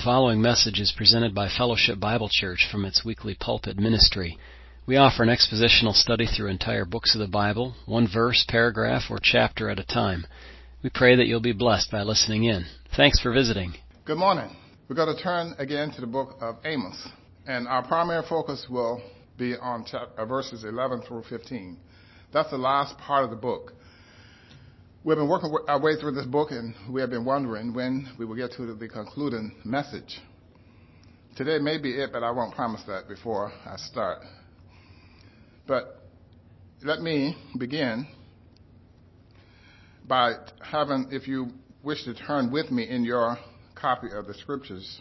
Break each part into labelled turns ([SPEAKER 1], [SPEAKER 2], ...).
[SPEAKER 1] The following message is presented by Fellowship Bible Church from its weekly pulpit ministry. We offer an expositional study through entire books of the Bible, one verse, paragraph, or chapter at a time. We pray that you'll be blessed by listening in. Thanks for visiting.
[SPEAKER 2] Good morning. We're going to turn again to the book of Amos, and our primary focus will be on uh, verses 11 through 15. That's the last part of the book. We've been working our way through this book, and we have been wondering when we will get to the concluding message. Today may be it, but I won't promise that before I start. But let me begin by having, if you wish to turn with me in your copy of the scriptures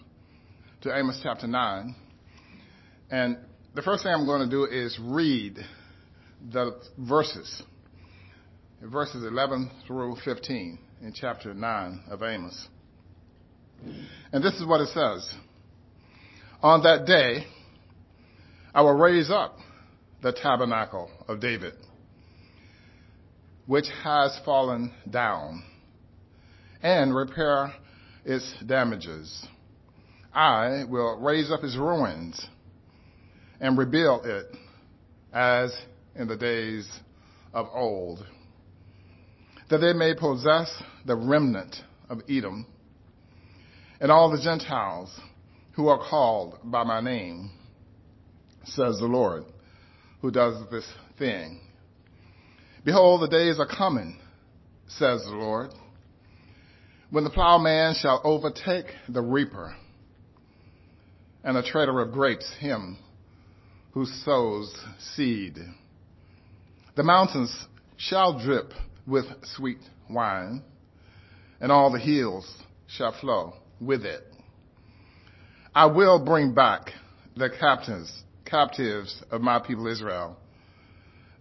[SPEAKER 2] to Amos chapter 9. And the first thing I'm going to do is read the verses verses 11 through 15 in chapter 9 of Amos. And this is what it says. On that day, I will raise up the tabernacle of David, which has fallen down, and repair its damages. I will raise up its ruins and rebuild it as in the days of old that they may possess the remnant of Edom and all the Gentiles who are called by my name, says the Lord, who does this thing. Behold, the days are coming, says the Lord, when the plowman shall overtake the reaper and the treader of grapes him who sows seed. The mountains shall drip with sweet wine, and all the hills shall flow with it. I will bring back the captives, captives of my people Israel.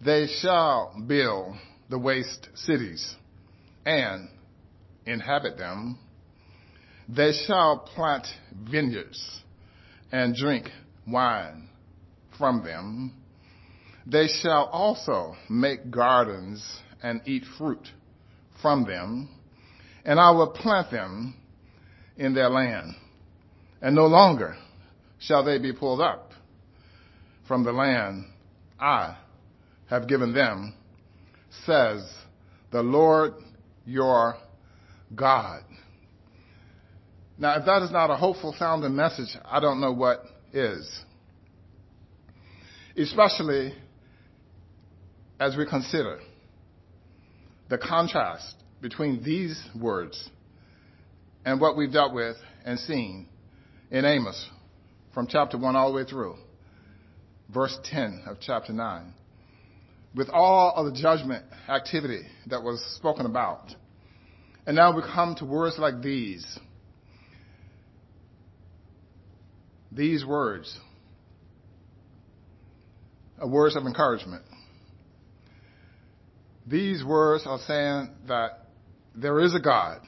[SPEAKER 2] They shall build the waste cities and inhabit them. They shall plant vineyards and drink wine from them. They shall also make gardens and eat fruit from them, and I will plant them in their land. And no longer shall they be pulled up from the land I have given them, says the Lord your God. Now, if that is not a hopeful sounding message, I don't know what is. Especially as we consider the contrast between these words and what we've dealt with and seen in Amos from chapter 1 all the way through, verse 10 of chapter 9, with all of the judgment activity that was spoken about. And now we come to words like these. These words are words of encouragement. These words are saying that there is a God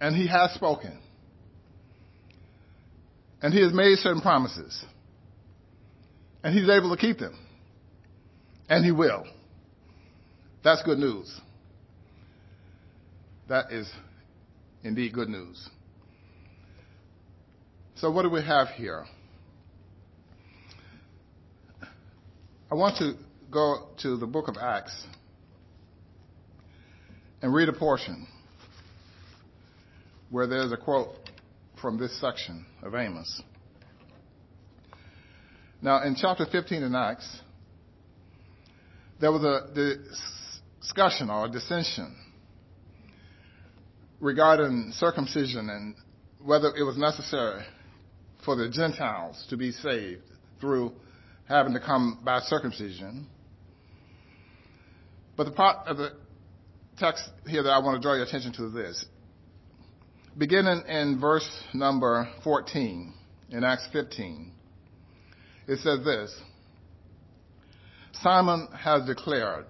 [SPEAKER 2] and he has spoken and he has made certain promises and he's able to keep them and he will. That's good news. That is indeed good news. So what do we have here? I want to go to the book of Acts and read a portion where there's a quote from this section of Amos. Now, in chapter 15 in Acts, there was a discussion or a dissension regarding circumcision and whether it was necessary for the Gentiles to be saved through having to come by circumcision but the part of the text here that I want to draw your attention to is this. Beginning in verse number 14 in Acts 15, it says this Simon has declared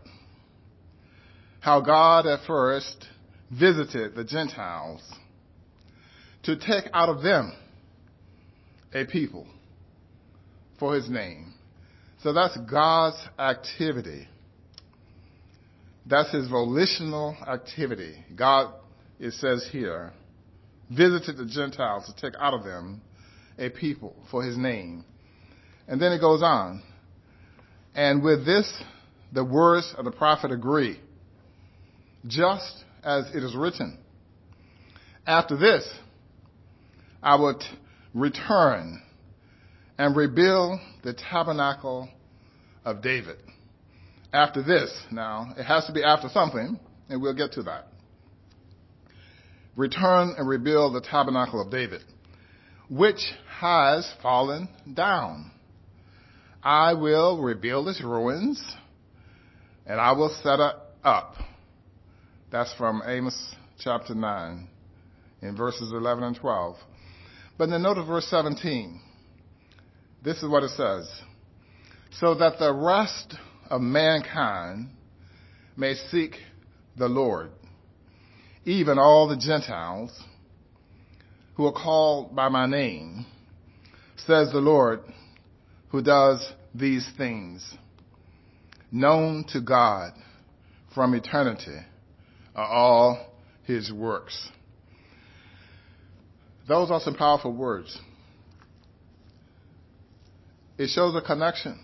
[SPEAKER 2] how God at first visited the Gentiles to take out of them a people for his name. So that's God's activity that's his volitional activity. God, it says here, visited the Gentiles to take out of them a people for his name. And then it goes on. And with this, the words of the prophet agree, just as it is written. After this, I would return and rebuild the tabernacle of David. After this, now, it has to be after something, and we'll get to that. Return and rebuild the tabernacle of David, which has fallen down. I will rebuild its ruins, and I will set it up. That's from Amos chapter 9, in verses 11 and 12. But then notice verse 17. This is what it says. So that the rest of mankind may seek the Lord, even all the Gentiles who are called by my name, says the Lord, who does these things. Known to God from eternity are all his works. Those are some powerful words. It shows a connection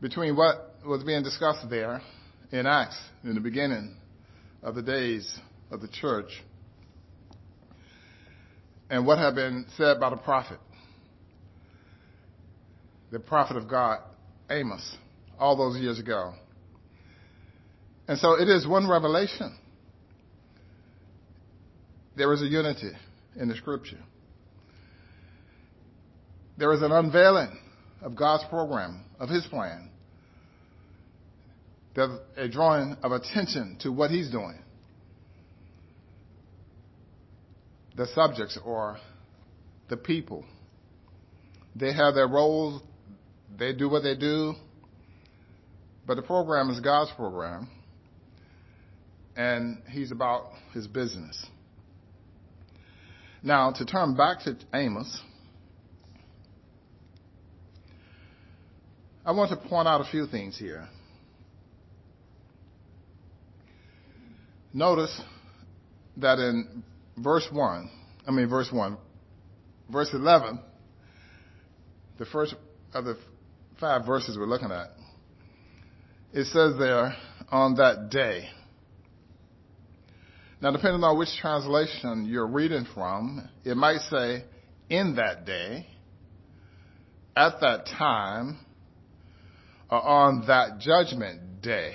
[SPEAKER 2] between what was being discussed there in Acts in the beginning of the days of the church and what had been said by the prophet, the prophet of God, Amos, all those years ago. And so it is one revelation. There is a unity in the scripture. There is an unveiling of God's program, of His plan. There's a drawing of attention to what He's doing. The subjects or the people. They have their roles, they do what they do, but the program is God's program, and He's about His business. Now, to turn back to Amos, I want to point out a few things here. Notice that in verse 1, I mean, verse 1, verse 11, the first of the five verses we're looking at, it says there, on that day. Now, depending on which translation you're reading from, it might say, in that day, at that time, or on that judgment day.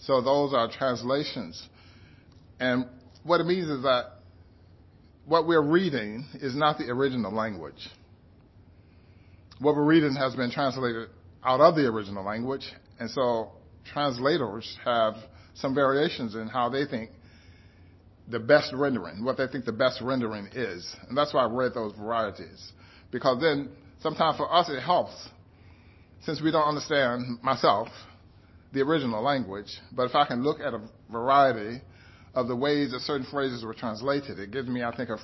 [SPEAKER 2] So those are translations. And what it means is that what we're reading is not the original language. What we're reading has been translated out of the original language, and so translators have some variations in how they think the best rendering, what they think the best rendering is. And that's why I read those varieties. Because then sometimes for us it helps, since we don't understand myself, the original language, but if I can look at a variety of the ways that certain phrases were translated. It gives me, I think, a,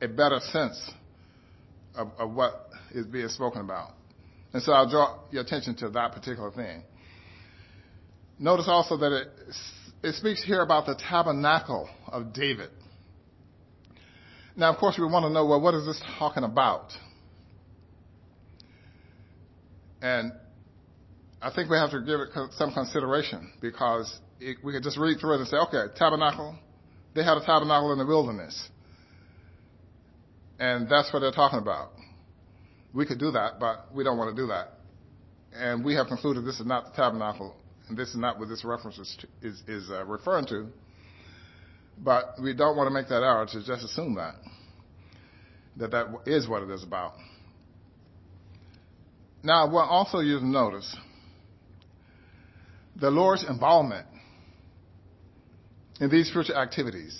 [SPEAKER 2] a better sense of, of what is being spoken about. And so I'll draw your attention to that particular thing. Notice also that it, it speaks here about the tabernacle of David. Now, of course, we want to know, well, what is this talking about? And I think we have to give it some consideration because it, we could just read through it and say, okay, tabernacle. They had a tabernacle in the wilderness. And that's what they're talking about. We could do that, but we don't want to do that. And we have concluded this is not the tabernacle, and this is not what this reference is, is, is uh, referring to. But we don't want to make that error to just assume that. That that is what it is about. Now, want also you notice the Lord's involvement in these future activities,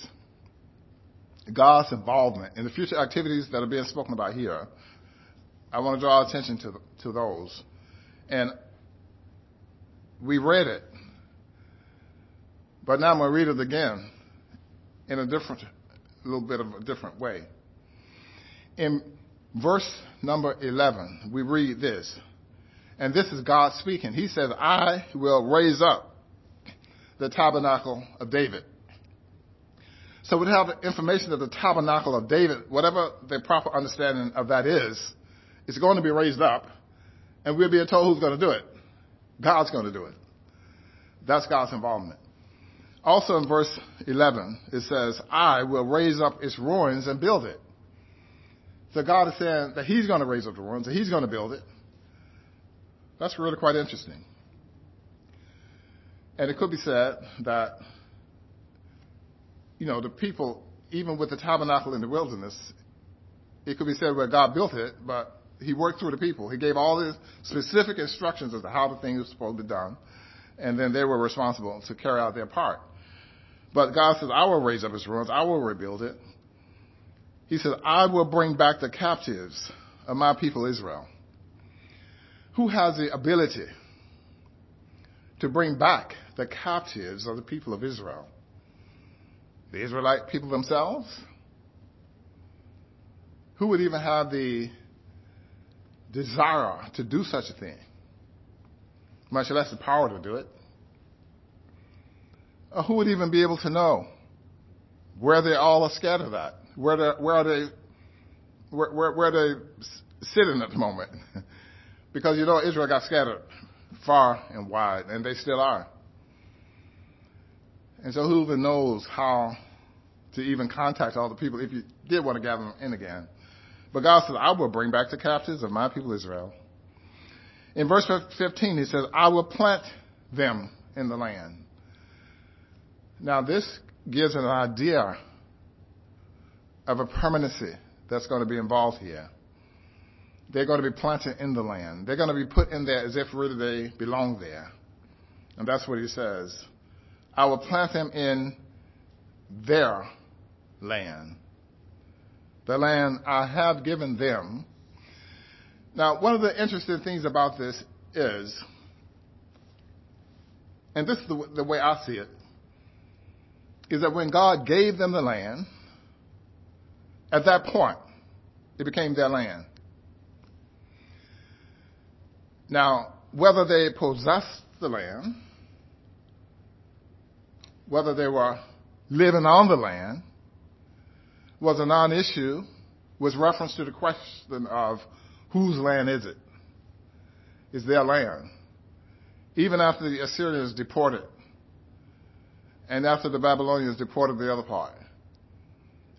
[SPEAKER 2] God's involvement in the future activities that are being spoken about here, I want to draw attention to, to those. And we read it, but now I'm going to read it again in a different, a little bit of a different way. In verse number 11, we read this, and this is God speaking. He says, I will raise up the tabernacle of David So we have information that the tabernacle of David, whatever the proper understanding of that is, is going to be raised up, and we're being told who's going to do it. God's going to do it. That's God's involvement. Also in verse 11, it says, I will raise up its ruins and build it. So God is saying that He's going to raise up the ruins and He's going to build it. That's really quite interesting. And it could be said that, you know, the people, even with the tabernacle in the wilderness, it could be said where God built it, but He worked through the people. He gave all the specific instructions as to how the thing was supposed to be done, and then they were responsible to carry out their part. But God says, I will raise up His ruins, I will rebuild it. He says, I will bring back the captives of my people Israel. Who has the ability to bring back the captives of the people of Israel? The Israelite people themselves? Who would even have the desire to do such a thing? Much less the power to do it. Or who would even be able to know where they all are scattered at? Where, where are they, where, where, where they sitting at the moment? because you know Israel got scattered far and wide, and they still are. And so who even knows how to even contact all the people if you did want to gather them in again. But God says, I will bring back the captives of my people Israel. In verse 15, he says, I will plant them in the land. Now, this gives an idea of a permanency that's going to be involved here. They're going to be planted in the land. They're going to be put in there as if really they belong there. And that's what he says. I will plant them in their land. The land I have given them. Now, one of the interesting things about this is, and this is the, the way I see it, is that when God gave them the land, at that point, it became their land. Now, whether they possessed the land, whether they were living on the land, was a non issue with reference to the question of whose land is it? Is their land. Even after the Assyrians deported and after the Babylonians deported the other part.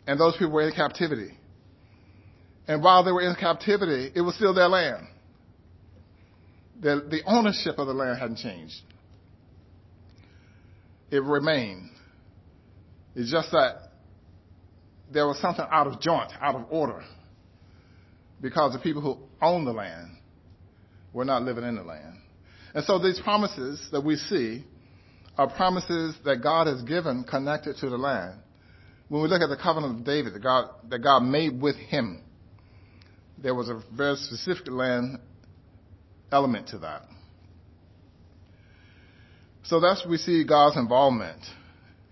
[SPEAKER 2] And those people were in captivity. And while they were in captivity, it was still their land. The, the ownership of the land hadn't changed. It remained. It's just that there was something out of joint, out of order, because the people who owned the land were not living in the land. And so these promises that we see are promises that God has given connected to the land. When we look at the covenant of David that God, that God made with him, there was a very specific land element to that. So that's we see God's involvement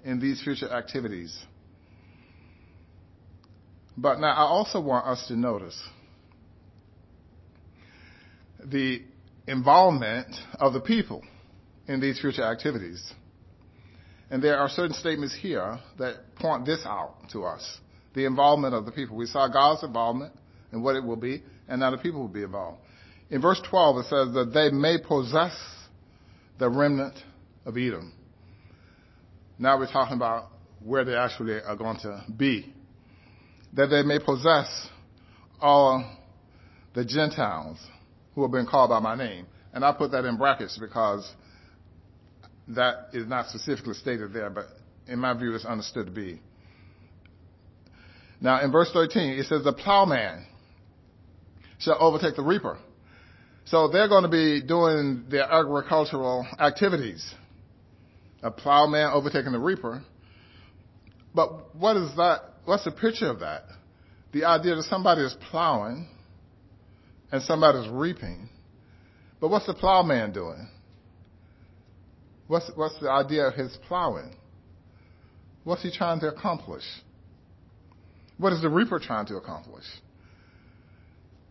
[SPEAKER 2] in these future activities. But now I also want us to notice the involvement of the people in these future activities. And there are certain statements here that point this out to us. The involvement of the people. We saw God's involvement and what it will be, and now the people will be involved. In verse 12, it says that they may possess the remnant of Edom. Now we're talking about where they actually are going to be. That they may possess all the Gentiles who have been called by my name. And I put that in brackets because that is not specifically stated there, but in my view, it's understood to be. Now, in verse 13, it says, The plowman shall overtake the reaper. So they're going to be doing their agricultural activities. A plowman overtaking the reaper. But what is that? What's the picture of that? The idea that somebody is plowing and somebody is reaping. But what's the plowman doing? What's, what's the idea of his plowing? What's he trying to accomplish? What is the reaper trying to accomplish?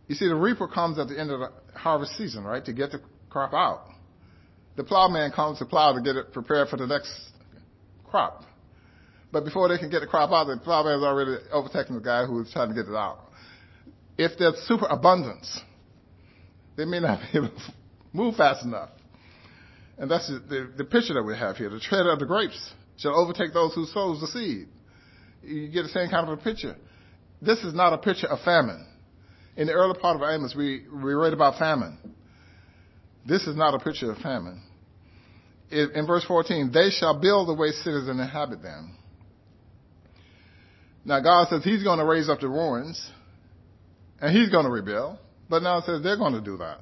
[SPEAKER 2] You see, the reaper comes at the end of the harvest season, right, to get the crop out. The plowman comes to plow to get it prepared for the next crop. But before they can get the crop out, the plowman is already overtaking the guy who is trying to get it out. If there's super abundance, they may not be able to move fast enough. And that's the, the, picture that we have here. The tread of the grapes shall overtake those who sows the seed. You get the same kind of a picture. This is not a picture of famine. In the early part of Amos, we, we read about famine. This is not a picture of famine. In, verse 14, they shall build the way cities and inhabit them. Now God says He's going to raise up the ruins, and He's going to rebuild. But now it says they're going to do that.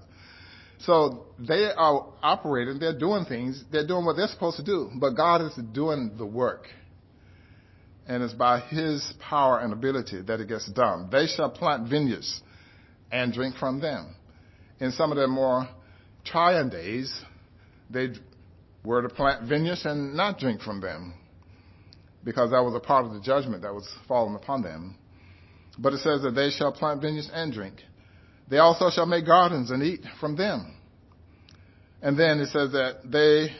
[SPEAKER 2] So they are operating, they're doing things, they're doing what they're supposed to do. But God is doing the work. And it's by His power and ability that it gets done. They shall plant vineyards and drink from them. In some of their more trying days, they were to plant vineyards and not drink from them because that was a part of the judgment that was fallen upon them. But it says that they shall plant vineyards and drink. They also shall make gardens and eat from them. And then it says that they,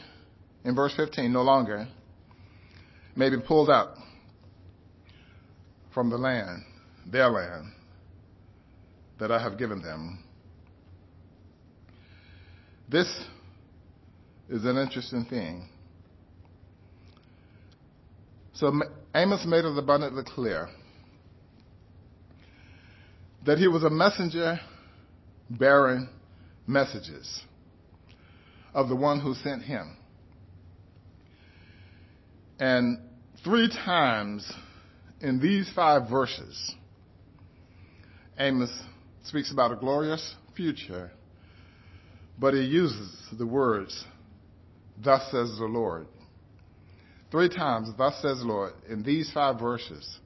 [SPEAKER 2] in verse 15, no longer may be pulled out from the land, their land, that I have given them. This is an interesting thing. So Amos made it abundantly clear that he was a messenger bearing messages of the one who sent him. And three times in these five verses, Amos speaks about a glorious future, but he uses the words, Thus says the Lord. Three times, Thus says the Lord, in these five verses.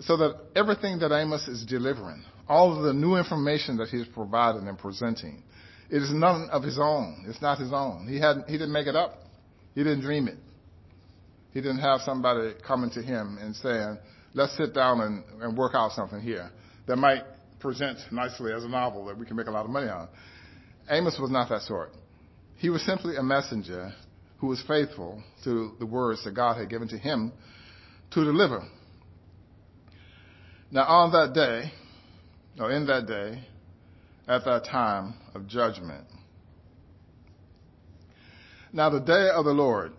[SPEAKER 2] So that everything that Amos is delivering, all of the new information that he's providing and presenting, it is none of his own. It's not his own. He, had, he didn't make it up. He didn't dream it. He didn't have somebody coming to him and saying, let's sit down and, and work out something here that might present nicely as a novel that we can make a lot of money on. Amos was not that sort. He was simply a messenger who was faithful to the words that God had given to him to deliver. Now, on that day, or in that day, at that time of judgment. Now, the day of the Lord,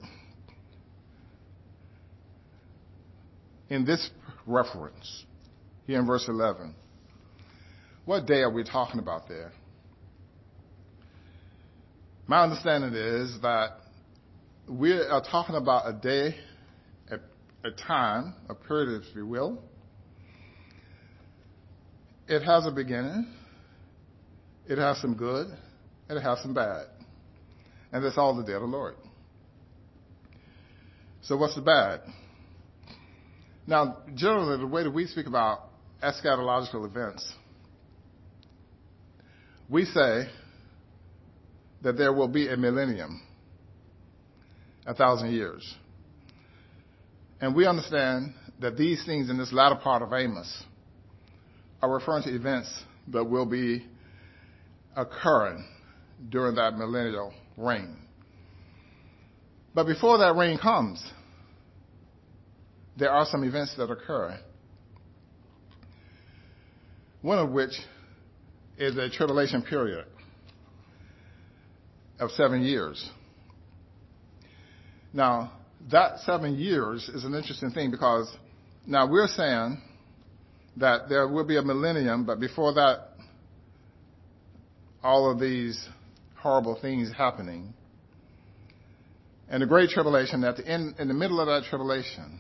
[SPEAKER 2] in this reference, here in verse 11, what day are we talking about there? My understanding is that we are talking about a day, a, a time, a period, if you will. It has a beginning, it has some good, it has some bad. And that's all the day of the Lord. So what's the bad? Now, generally, the way that we speak about eschatological events, we say that there will be a millennium, a thousand years. And we understand that these things in this latter part of Amos are referring to events that will be occurring during that millennial reign. But before that reign comes, there are some events that occur. One of which is a tribulation period of seven years. Now, that seven years is an interesting thing because now we're saying that there will be a millennium, but before that, all of these horrible things happening. And the great tribulation, at the end, in the middle of that tribulation,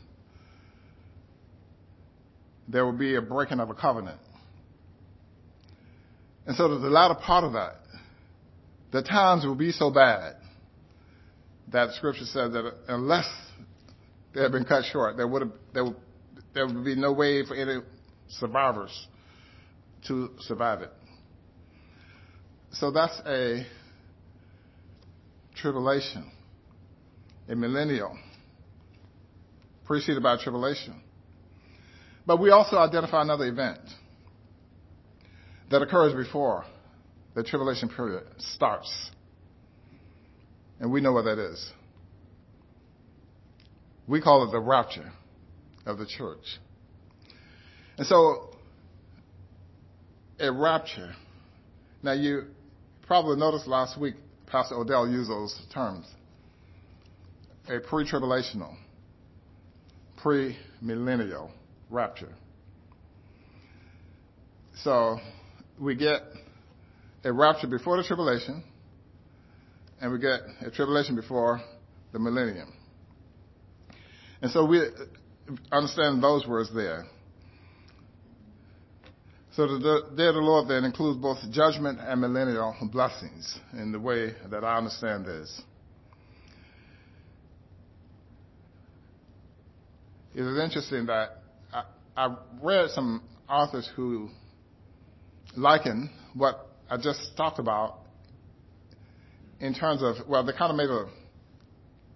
[SPEAKER 2] there will be a breaking of a covenant. And so the latter part of that, the times will be so bad that scripture says that unless they had been cut short, there would have, there would, there would be no way for any survivors to survive it. So that's a tribulation, a millennial, preceded by tribulation. But we also identify another event that occurs before the tribulation period starts. And we know what that is. We call it the rapture. of the church. And so, a rapture. Now, you probably noticed last week, Pastor Odell used those terms. A pre tribulational, pre millennial rapture. So, we get a rapture before the tribulation, and we get a tribulation before the millennium. And so we understand those words there. So the day of the Lord then includes both judgment and millennial blessings in the way that I understand this. It is interesting that I, I read some authors who liken what I just talked about in terms of, well, they kind of made an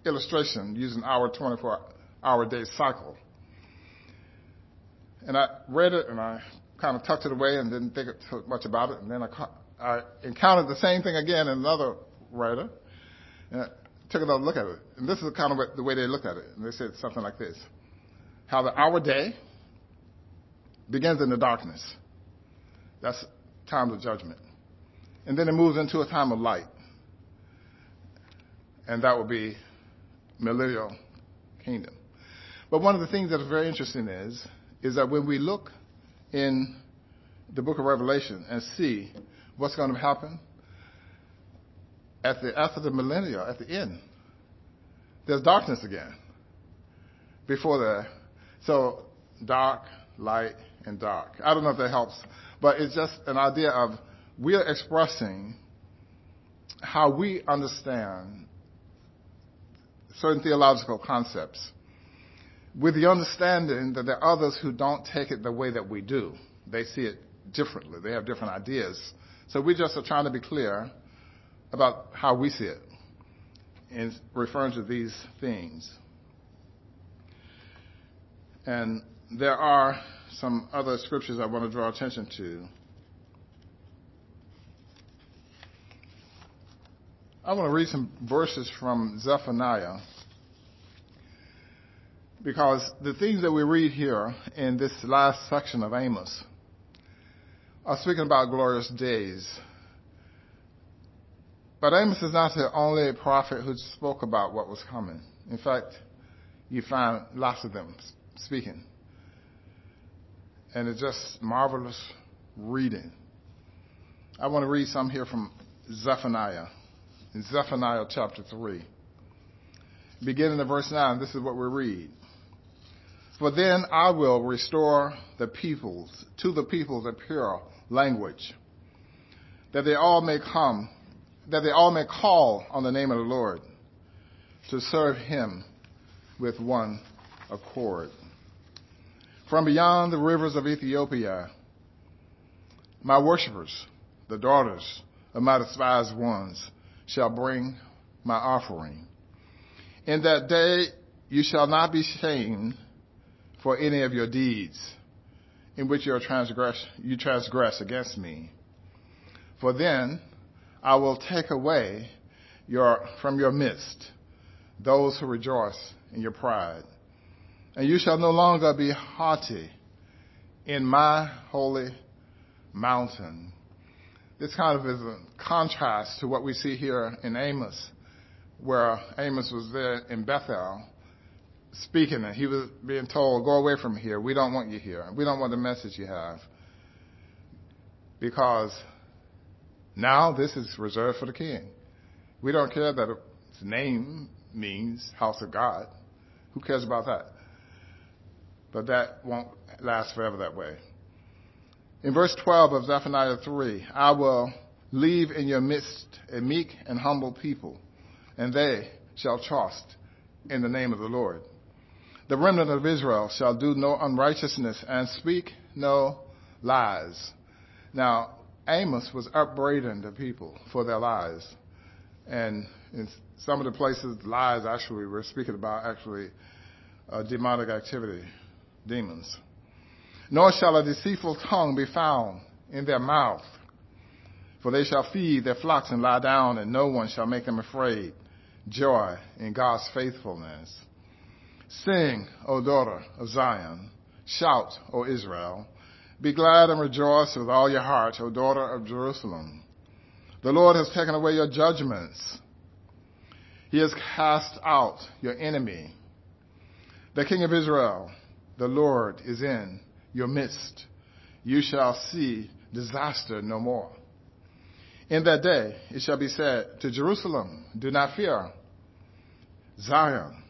[SPEAKER 2] illustration using our 24 hour day cycle. And I read it and I kind of tucked it away and didn't think much about it. And then I, I encountered the same thing again in another writer. And I took another look at it. And this is kind of what, the way they looked at it. And they said something like this. How the our day begins in the darkness. That's time of judgment. And then it moves into a time of light. And that will be millennial kingdom. But one of the things that is very interesting is, is that when we look in the book of Revelation and see what's going to happen at the after the millennial, at the end, there's darkness again. Before the so dark, light, and dark. I don't know if that helps, but it's just an idea of we are expressing how we understand certain theological concepts with the understanding that there are others who don't take it the way that we do. They see it differently. They have different ideas. So we just are trying to be clear about how we see it in referring to these things. And there are some other scriptures I want to draw attention to. I want to read some verses from Zephaniah because the things that we read here in this last section of Amos are speaking about glorious days. But Amos is not the only prophet who spoke about what was coming. In fact, you find lots of them speaking. And it's just marvelous reading. I want to read some here from Zephaniah, in Zephaniah chapter 3. Beginning at verse 9, this is what we read. For then I will restore the peoples, to the peoples a pure language, that they all may come, that they all may call on the name of the Lord, to serve him with one accord. From beyond the rivers of Ethiopia, my worshippers, the daughters of my despised ones, shall bring my offering. In that day you shall not be shamed for any of your deeds in which you transgress, you transgress against me. For then I will take away your, from your midst those who rejoice in your pride. And you shall no longer be haughty in my holy mountain. This kind of is a contrast to what we see here in Amos, where Amos was there in Bethel speaking and he was being told, go away from here. We don't want you here. We don't want the message you have. Because now this is reserved for the king. We don't care that its name means house of God. Who cares about that? But that won't last forever that way. In verse 12 of Zephaniah 3, I will leave in your midst a meek and humble people, and they shall trust in the name of the Lord. The remnant of Israel shall do no unrighteousness and speak no lies. Now, Amos was upbraiding the people for their lies. And in some of the places, lies actually we're speaking about actually uh, demonic activity, demons. Nor shall a deceitful tongue be found in their mouth, for they shall feed their flocks and lie down, and no one shall make them afraid. Joy in God's faithfulness. Sing, O daughter of Zion. Shout, O Israel. Be glad and rejoice with all your heart, O daughter of Jerusalem. The Lord has taken away your judgments. He has cast out your enemy. The King of Israel, the Lord, is in your midst. You shall see disaster no more. In that day it shall be said to Jerusalem, Do not fear. Zion,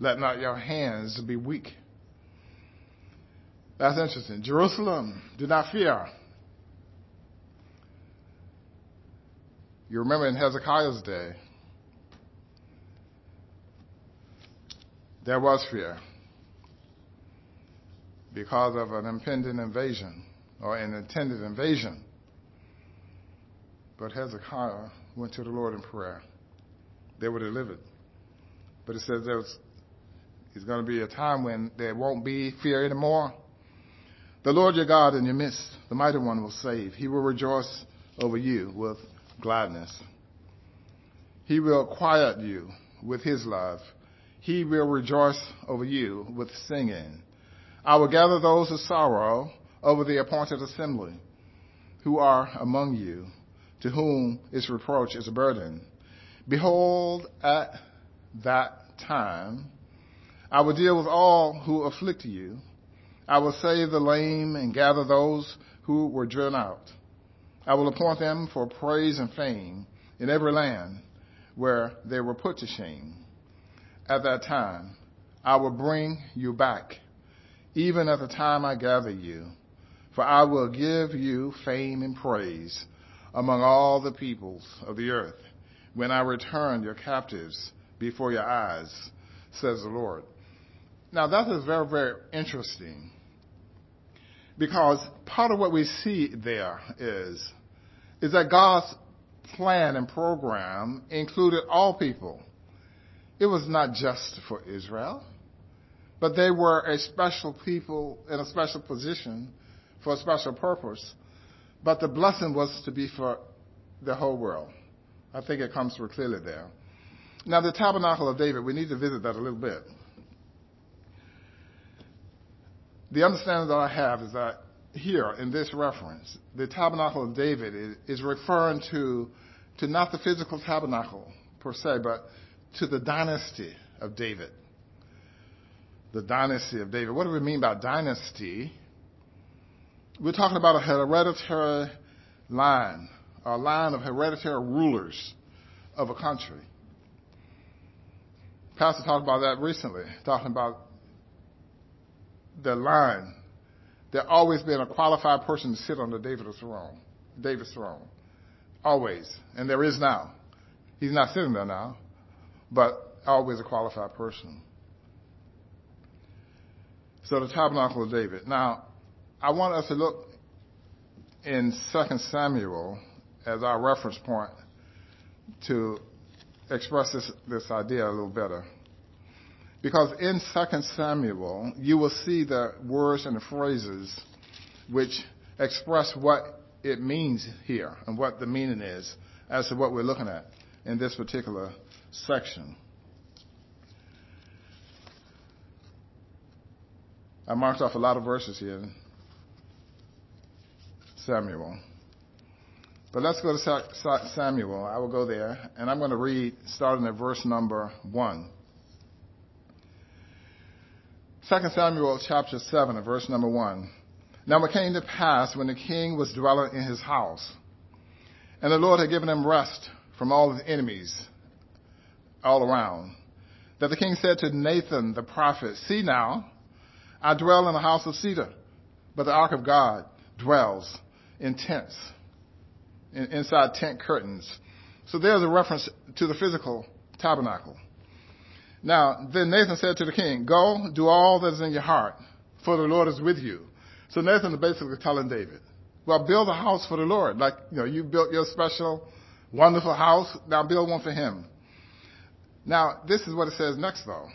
[SPEAKER 2] let not your hands be weak. That's interesting. Jerusalem, do not fear. You remember in Hezekiah's day, there was fear because of an impending invasion or an intended invasion. But Hezekiah went to the Lord in prayer. They were delivered. But it says there's there's going to be a time when there won't be fear anymore. The Lord your God in your midst, the mighty one will save. He will rejoice over you with gladness. He will quiet you with his love. He will rejoice over you with singing. I will gather those who sorrow over the appointed assembly who are among you, to whom its reproach is a burden. Behold, at that time, I will deal with all who afflict you. I will save the lame and gather those who were driven out. I will appoint them for praise and fame in every land where they were put to shame. At that time, I will bring you back, even at the time I gather you, for I will give you fame and praise among all the peoples of the earth when I return your captives before your eyes, says the Lord. Now that is very, very interesting because part of what we see there is, is that God's plan and program included all people. It was not just for Israel, but they were a special people in a special position for a special purpose. But the blessing was to be for the whole world. I think it comes through clearly there. Now, the tabernacle of David, we need to visit that a little bit. The understanding that I have is that here in this reference, the tabernacle of David is, referring to, to not the physical tabernacle per se, but to the dynasty of David. The dynasty of David. What do we mean by dynasty? We're talking about a hereditary line, a line of hereditary rulers of a country. Pastor talked about that recently, talking about the line. There always been a qualified person to sit on the David's throne, David's throne. Always. And there is now. He's not sitting there now, but always a qualified person. So the tabernacle of David. Now, I want us to look in 2 Samuel as our reference point to express this, this idea a little better. Because in 2 Samuel, you will see the words and the phrases which express what it means here and what the meaning is as to what we're looking at in this particular section. I marked off a lot of verses here. Samuel. But let's go to Samuel. I will go there, and I'm going to read starting at verse number 1. 2 Samuel chapter 7 verse number 1. Now it came to pass when the king was dwelling in his house, and the Lord had given him rest from all his enemies all around, that the king said to Nathan the prophet, See now, I dwell in a house of cedar, but the ark of God dwells in tents, in, inside tent curtains. So there's a reference to the physical tabernacle. Now, then Nathan said to the king, Go, do all that is in your heart, for the Lord is with you. So Nathan is basically telling David, Well, build a house for the Lord. Like, you know, you built your special, wonderful house, now build one for him. Now, this is what it says next, though.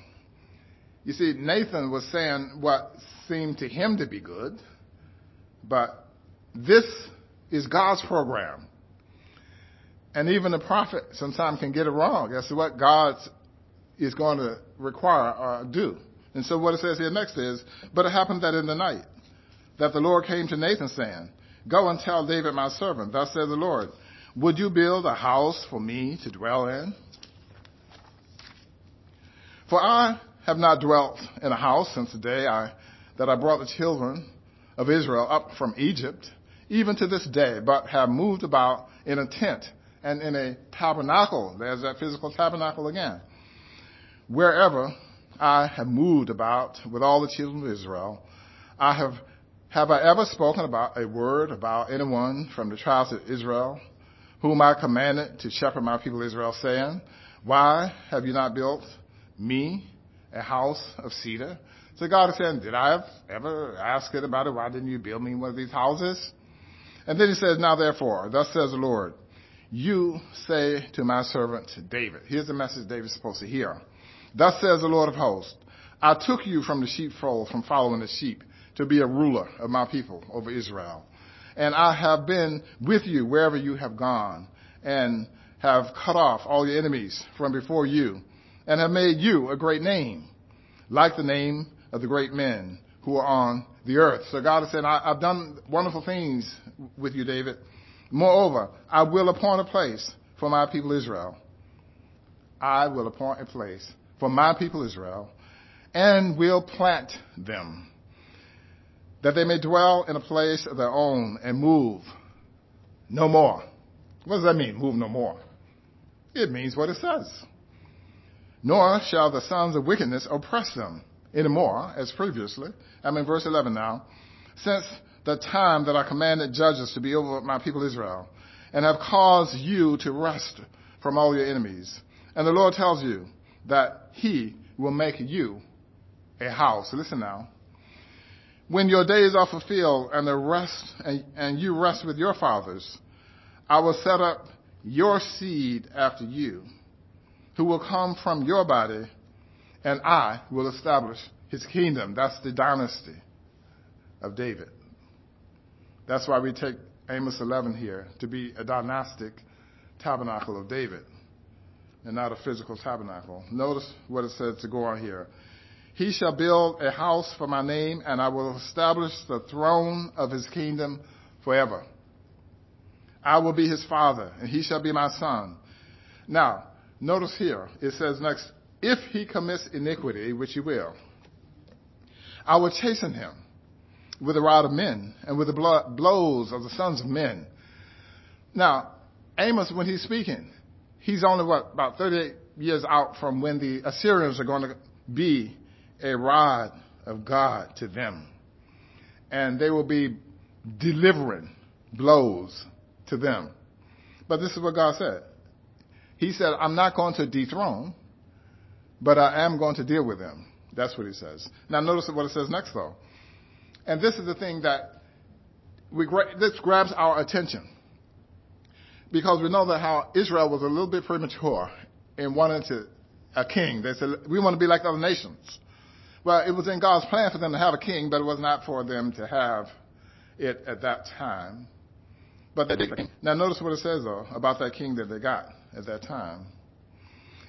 [SPEAKER 2] You see, Nathan was saying what seemed to him to be good, but this is God's program. And even the prophet sometimes can get it wrong as to what God is going to require or do And so what it says here next is, but it happened that in the night, that the Lord came to Nathan saying, Go and tell David my servant, thus says the Lord, would you build a house for me to dwell in? For I have not dwelt in a house since the day I, that I brought the children of Israel up from Egypt, even to this day, but have moved about in a tent and in a tabernacle. There's that physical tabernacle again. Wherever I have moved about with all the children of Israel, I have, have I ever spoken about a word about anyone from the tribes of Israel, whom I commanded to shepherd my people Israel, saying, Why have you not built me a house of cedar? So God is saying, Did I ever ask it about it? Why didn't you build me one of these houses? And then he says, Now therefore, thus says the Lord, you say to my servant David, here's the message David's supposed to hear. Thus says the Lord of hosts, I took you from the sheepfold, from following the sheep, to be a ruler of my people over Israel. And I have been with you wherever you have gone, and have cut off all your enemies from before you, and have made you a great name, like the name of the great men who are on the earth. So God is saying, I've done wonderful things with you, David. Moreover, I will appoint a place for my people Israel. I will appoint a place for my people Israel and will plant them that they may dwell in a place of their own and move no more. What does that mean, move no more? It means what it says. Nor shall the sons of wickedness oppress them anymore as previously. I'm in verse 11 now. Since the time that I commanded judges to be over my people Israel, and have caused you to rest from all your enemies. And the Lord tells you that He will make you a house. Listen now. When your days are fulfilled and the rest and, and you rest with your fathers, I will set up your seed after you, who will come from your body, and I will establish his kingdom. That's the dynasty of David. That's why we take Amos 11 here to be a dynastic tabernacle of David and not a physical tabernacle. Notice what it says to go on here. He shall build a house for my name, and I will establish the throne of his kingdom forever. I will be his father, and he shall be my son. Now, notice here, it says next, if he commits iniquity, which he will, I will chasten him with the rod of men and with the blows of the sons of men. Now, Amos, when he's speaking, he's only what, about 38 years out from when the Assyrians are going to be a rod of God to them. And they will be delivering blows to them. But this is what God said. He said, I'm not going to dethrone, but I am going to deal with them. That's what he says. Now notice what it says next though. And this is the thing that we, this grabs our attention. Because we know that how Israel was a little bit premature in wanting to, a king. They said, we want to be like other nations. Well, it was in God's plan for them to have a king, but it was not for them to have it at that time. But they. Now notice what it says though about that king that they got at that time.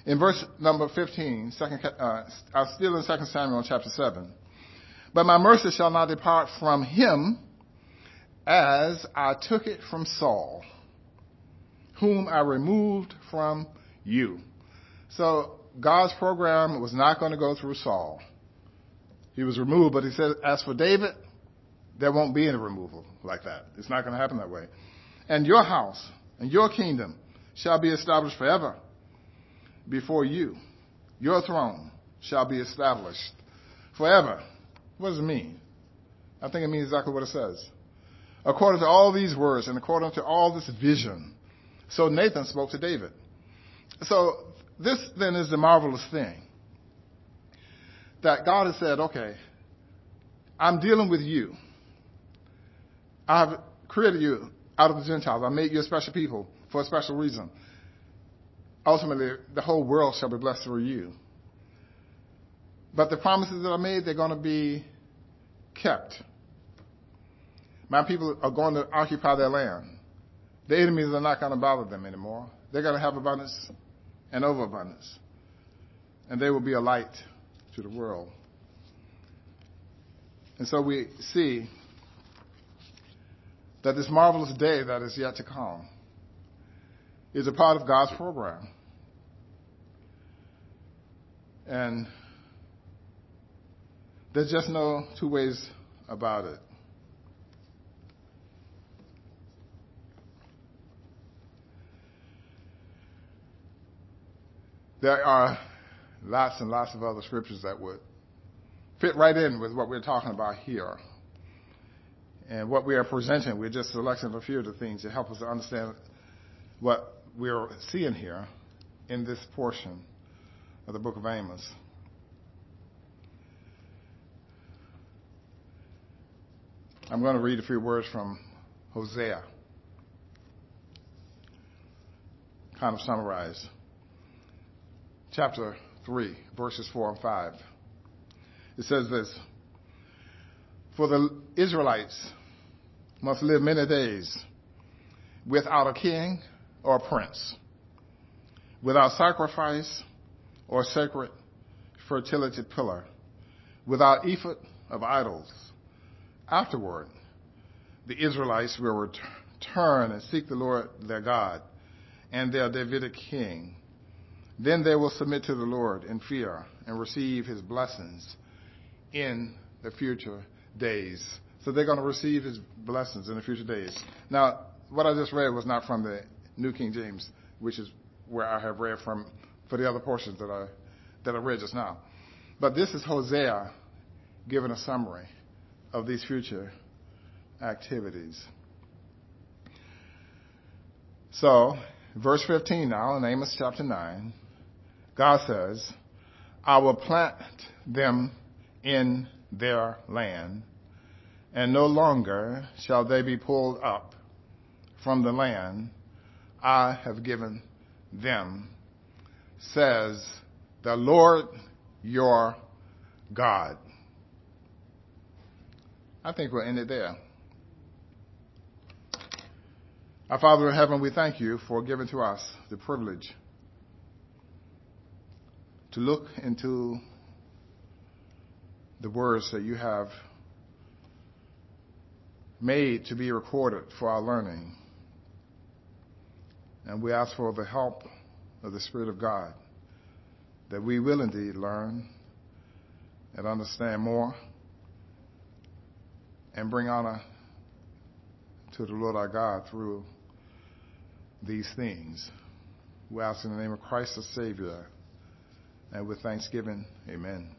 [SPEAKER 2] In verse number 15, second, uh, still in 2 Samuel chapter 7. But my mercy shall not depart from him as I took it from Saul, whom I removed from you. So God's program was not going to go through Saul. He was removed, but he said, as for David, there won't be any removal like that. It's not going to happen that way. And your house and your kingdom shall be established forever before you. Your throne shall be established forever. What does it mean? I think it means exactly what it says. According to all these words and according to all this vision. So Nathan spoke to David. So this then is the marvelous thing. That God has said, okay, I'm dealing with you. I've created you out of the Gentiles. I made you a special people for a special reason. Ultimately, the whole world shall be blessed through you. But the promises that I made, they're going to be kept. My people are going to occupy their land. The enemies are not going to bother them anymore. They're going to have abundance and overabundance. And they will be a light to the world. And so we see that this marvelous day that is yet to come is a part of God's program. And there's just no two ways about it. There are lots and lots of other scriptures that would fit right in with what we're talking about here. And what we are presenting, we're just selecting a few of the things to help us to understand what we're seeing here in this portion of the book of Amos. I'm going to read a few words from Hosea, kind of summarize. Chapter 3, verses 4 and 5. It says this For the Israelites must live many days without a king or prince, without sacrifice or sacred fertility pillar, without ephod of idols. Afterward, the Israelites will return and seek the Lord their God and their Davidic king. Then they will submit to the Lord in fear and receive his blessings in the future days. So they're going to receive his blessings in the future days. Now, what I just read was not from the New King James, which is where I have read from for the other portions that I that I read just now. But this is Hosea giving a summary of these future activities. So, verse 15 now in Amos chapter 9, God says, I will plant them in their land, and no longer shall they be pulled up from the land I have given them, says the Lord your God. I think we'll end it there. Our Father in heaven, we thank you for giving to us the privilege to look into the words that you have made to be recorded for our learning. And we ask for the help of the Spirit of God that we will indeed learn and understand more and bring honor to the Lord our God through these things. We ask in the name of Christ the Savior and with thanksgiving, amen.